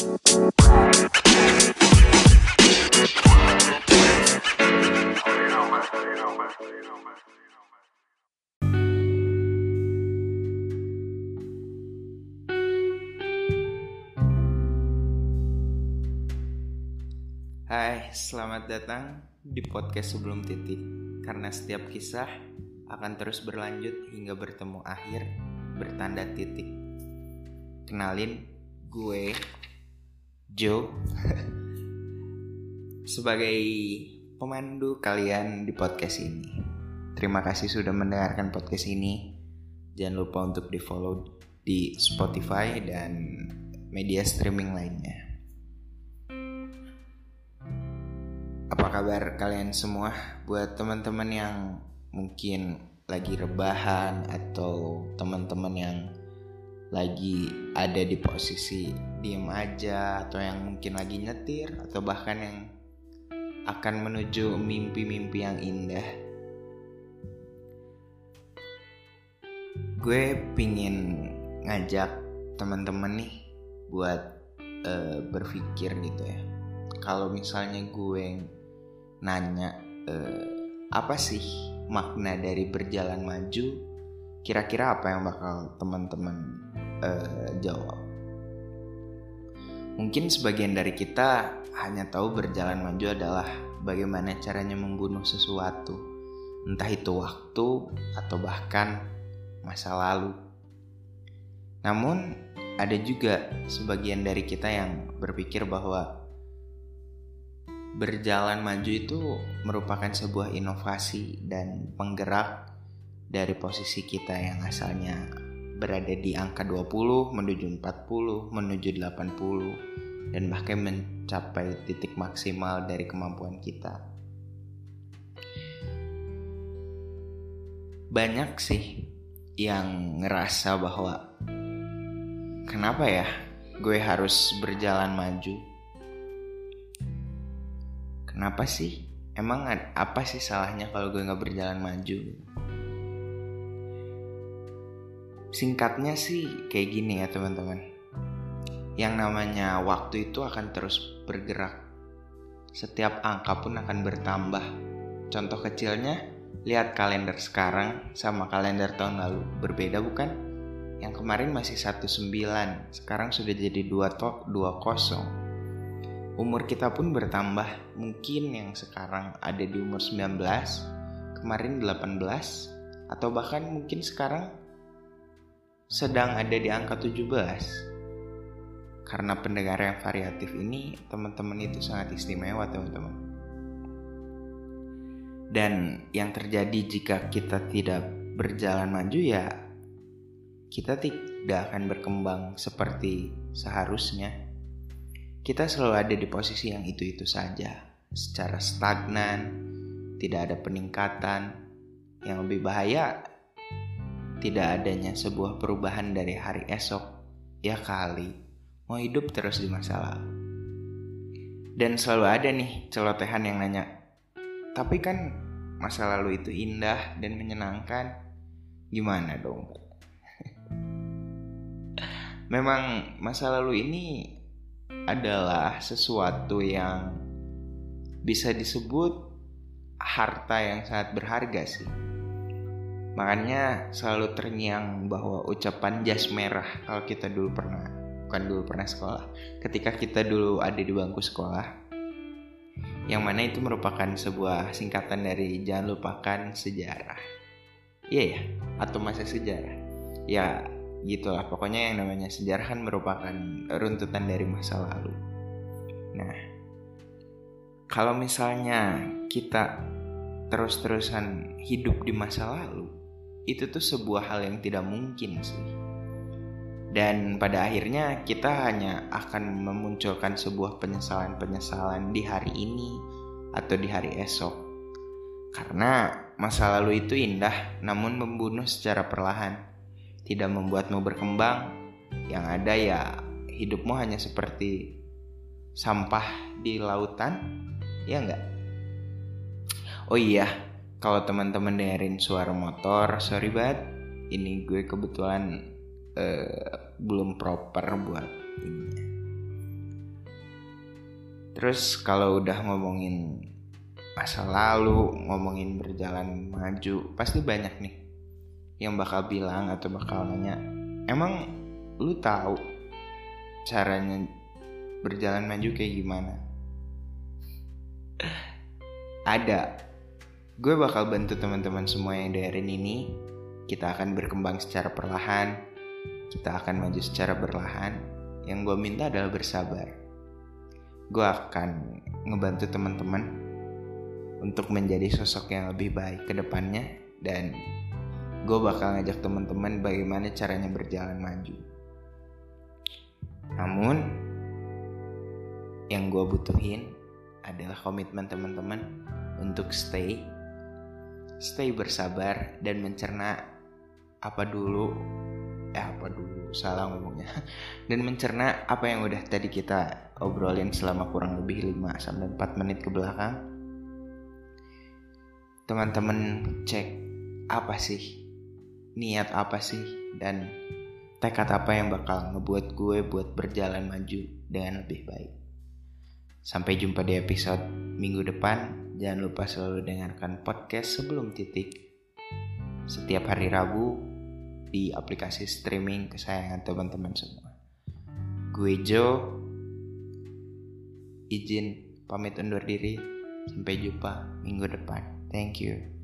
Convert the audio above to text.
Hai, selamat datang di podcast sebelum titik. Karena setiap kisah akan terus berlanjut hingga bertemu akhir bertanda titik. Kenalin, gue Joe sebagai pemandu kalian di podcast ini. Terima kasih sudah mendengarkan podcast ini. Jangan lupa untuk di follow di Spotify dan media streaming lainnya. Apa kabar kalian semua? Buat teman-teman yang mungkin lagi rebahan atau teman-teman yang lagi ada di posisi diem aja atau yang mungkin lagi nyetir atau bahkan yang akan menuju mimpi-mimpi yang indah. Gue pingin ngajak teman-teman nih buat uh, berpikir gitu ya. Kalau misalnya gue nanya uh, apa sih makna dari berjalan maju kira-kira apa yang bakal teman-teman uh, jawab. Mungkin sebagian dari kita hanya tahu berjalan maju adalah bagaimana caranya membunuh sesuatu. Entah itu waktu atau bahkan masa lalu. Namun ada juga sebagian dari kita yang berpikir bahwa berjalan maju itu merupakan sebuah inovasi dan penggerak dari posisi kita yang asalnya berada di angka 20 menuju 40 menuju 80 dan bahkan mencapai titik maksimal dari kemampuan kita. Banyak sih yang ngerasa bahwa kenapa ya gue harus berjalan maju? Kenapa sih? Emang apa sih salahnya kalau gue nggak berjalan maju singkatnya sih kayak gini ya teman-teman. Yang namanya waktu itu akan terus bergerak. Setiap angka pun akan bertambah. Contoh kecilnya lihat kalender sekarang sama kalender tahun lalu. Berbeda bukan? Yang kemarin masih 19 sekarang sudah jadi 2 to 2 kosong. Umur kita pun bertambah. Mungkin yang sekarang ada di umur 19, kemarin 18, atau bahkan mungkin sekarang sedang ada di angka 17. Karena pendengar yang variatif ini, teman-teman itu sangat istimewa, teman-teman. Dan yang terjadi jika kita tidak berjalan maju ya kita tidak akan berkembang seperti seharusnya kita selalu ada di posisi yang itu-itu saja, secara stagnan, tidak ada peningkatan. Yang lebih bahaya, tidak adanya sebuah perubahan dari hari esok. Ya kali, mau hidup terus di masa lalu. Dan selalu ada nih celotehan yang nanya, tapi kan masa lalu itu indah dan menyenangkan. Gimana dong? Memang masa lalu ini adalah sesuatu yang bisa disebut harta yang sangat berharga sih. Makanya selalu terngiang bahwa ucapan jas merah kalau kita dulu pernah bukan dulu pernah sekolah, ketika kita dulu ada di bangku sekolah, yang mana itu merupakan sebuah singkatan dari jangan lupakan sejarah. Iya ya, atau masa sejarah. Ya, gitulah pokoknya yang namanya sejarah kan merupakan runtutan dari masa lalu nah kalau misalnya kita terus-terusan hidup di masa lalu itu tuh sebuah hal yang tidak mungkin sih. Dan pada akhirnya kita hanya akan memunculkan sebuah penyesalan-penyesalan di hari ini atau di hari esok. Karena masa lalu itu indah namun membunuh secara perlahan. Tidak membuatmu berkembang, yang ada ya hidupmu hanya seperti sampah di lautan, ya enggak? Oh iya, kalau teman-teman dengerin suara motor, sorry banget, ini gue kebetulan uh, belum proper buat ini. terus kalau udah ngomongin masa lalu ngomongin berjalan maju pasti banyak nih yang bakal bilang atau bakal nanya emang lu tahu caranya berjalan maju kayak gimana ada gue bakal bantu teman-teman semua yang dengerin ini. Kita akan berkembang secara perlahan. Kita akan maju secara berlahan yang gue minta adalah bersabar. Gue akan ngebantu teman-teman untuk menjadi sosok yang lebih baik ke depannya. Dan gue bakal ngajak teman-teman bagaimana caranya berjalan maju. Namun yang gue butuhin adalah komitmen teman-teman untuk stay stay bersabar dan mencerna apa dulu. Eh apa dulu? Salah ngomongnya. Dan mencerna apa yang udah tadi kita obrolin selama kurang lebih 5 sampai 4 menit ke belakang. Teman-teman cek apa sih? Niat apa sih? Dan tekad apa yang bakal ngebuat gue buat berjalan maju dengan lebih baik. Sampai jumpa di episode minggu depan jangan lupa selalu dengarkan podcast sebelum titik setiap hari Rabu di aplikasi streaming kesayangan teman-teman semua. Gue Jo, izin pamit undur diri. Sampai jumpa minggu depan. Thank you.